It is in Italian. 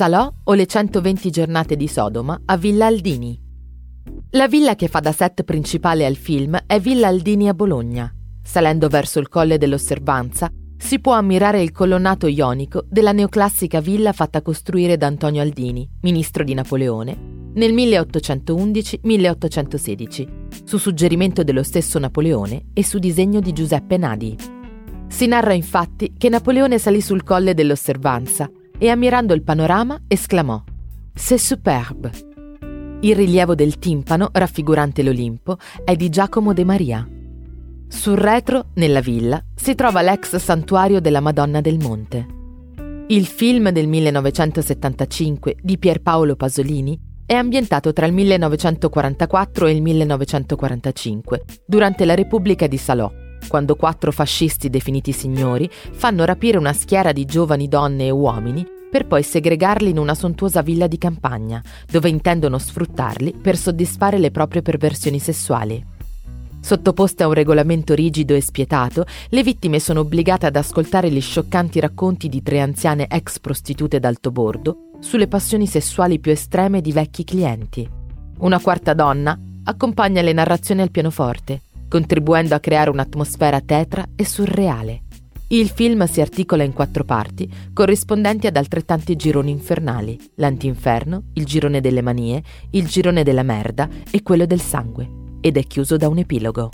Salò o le 120 giornate di Sodoma a Villa Aldini. La villa che fa da set principale al film è Villa Aldini a Bologna. Salendo verso il colle dell'Osservanza si può ammirare il colonnato ionico della neoclassica villa fatta costruire da Antonio Aldini, ministro di Napoleone, nel 1811-1816, su suggerimento dello stesso Napoleone e su disegno di Giuseppe Nadi. Si narra infatti che Napoleone salì sul colle dell'Osservanza e ammirando il panorama esclamò C'est superbe. Il rilievo del timpano, raffigurante l'Olimpo, è di Giacomo de Maria. Sul retro, nella villa, si trova l'ex santuario della Madonna del Monte. Il film del 1975 di Pierpaolo Pasolini è ambientato tra il 1944 e il 1945, durante la Repubblica di Salò, quando quattro fascisti definiti signori fanno rapire una schiera di giovani donne e uomini per poi segregarli in una sontuosa villa di campagna, dove intendono sfruttarli per soddisfare le proprie perversioni sessuali. Sottoposte a un regolamento rigido e spietato, le vittime sono obbligate ad ascoltare gli scioccanti racconti di tre anziane ex prostitute d'alto bordo sulle passioni sessuali più estreme di vecchi clienti. Una quarta donna accompagna le narrazioni al pianoforte, contribuendo a creare un'atmosfera tetra e surreale. Il film si articola in quattro parti, corrispondenti ad altrettanti gironi infernali, l'antinferno, il girone delle manie, il girone della merda e quello del sangue, ed è chiuso da un epilogo.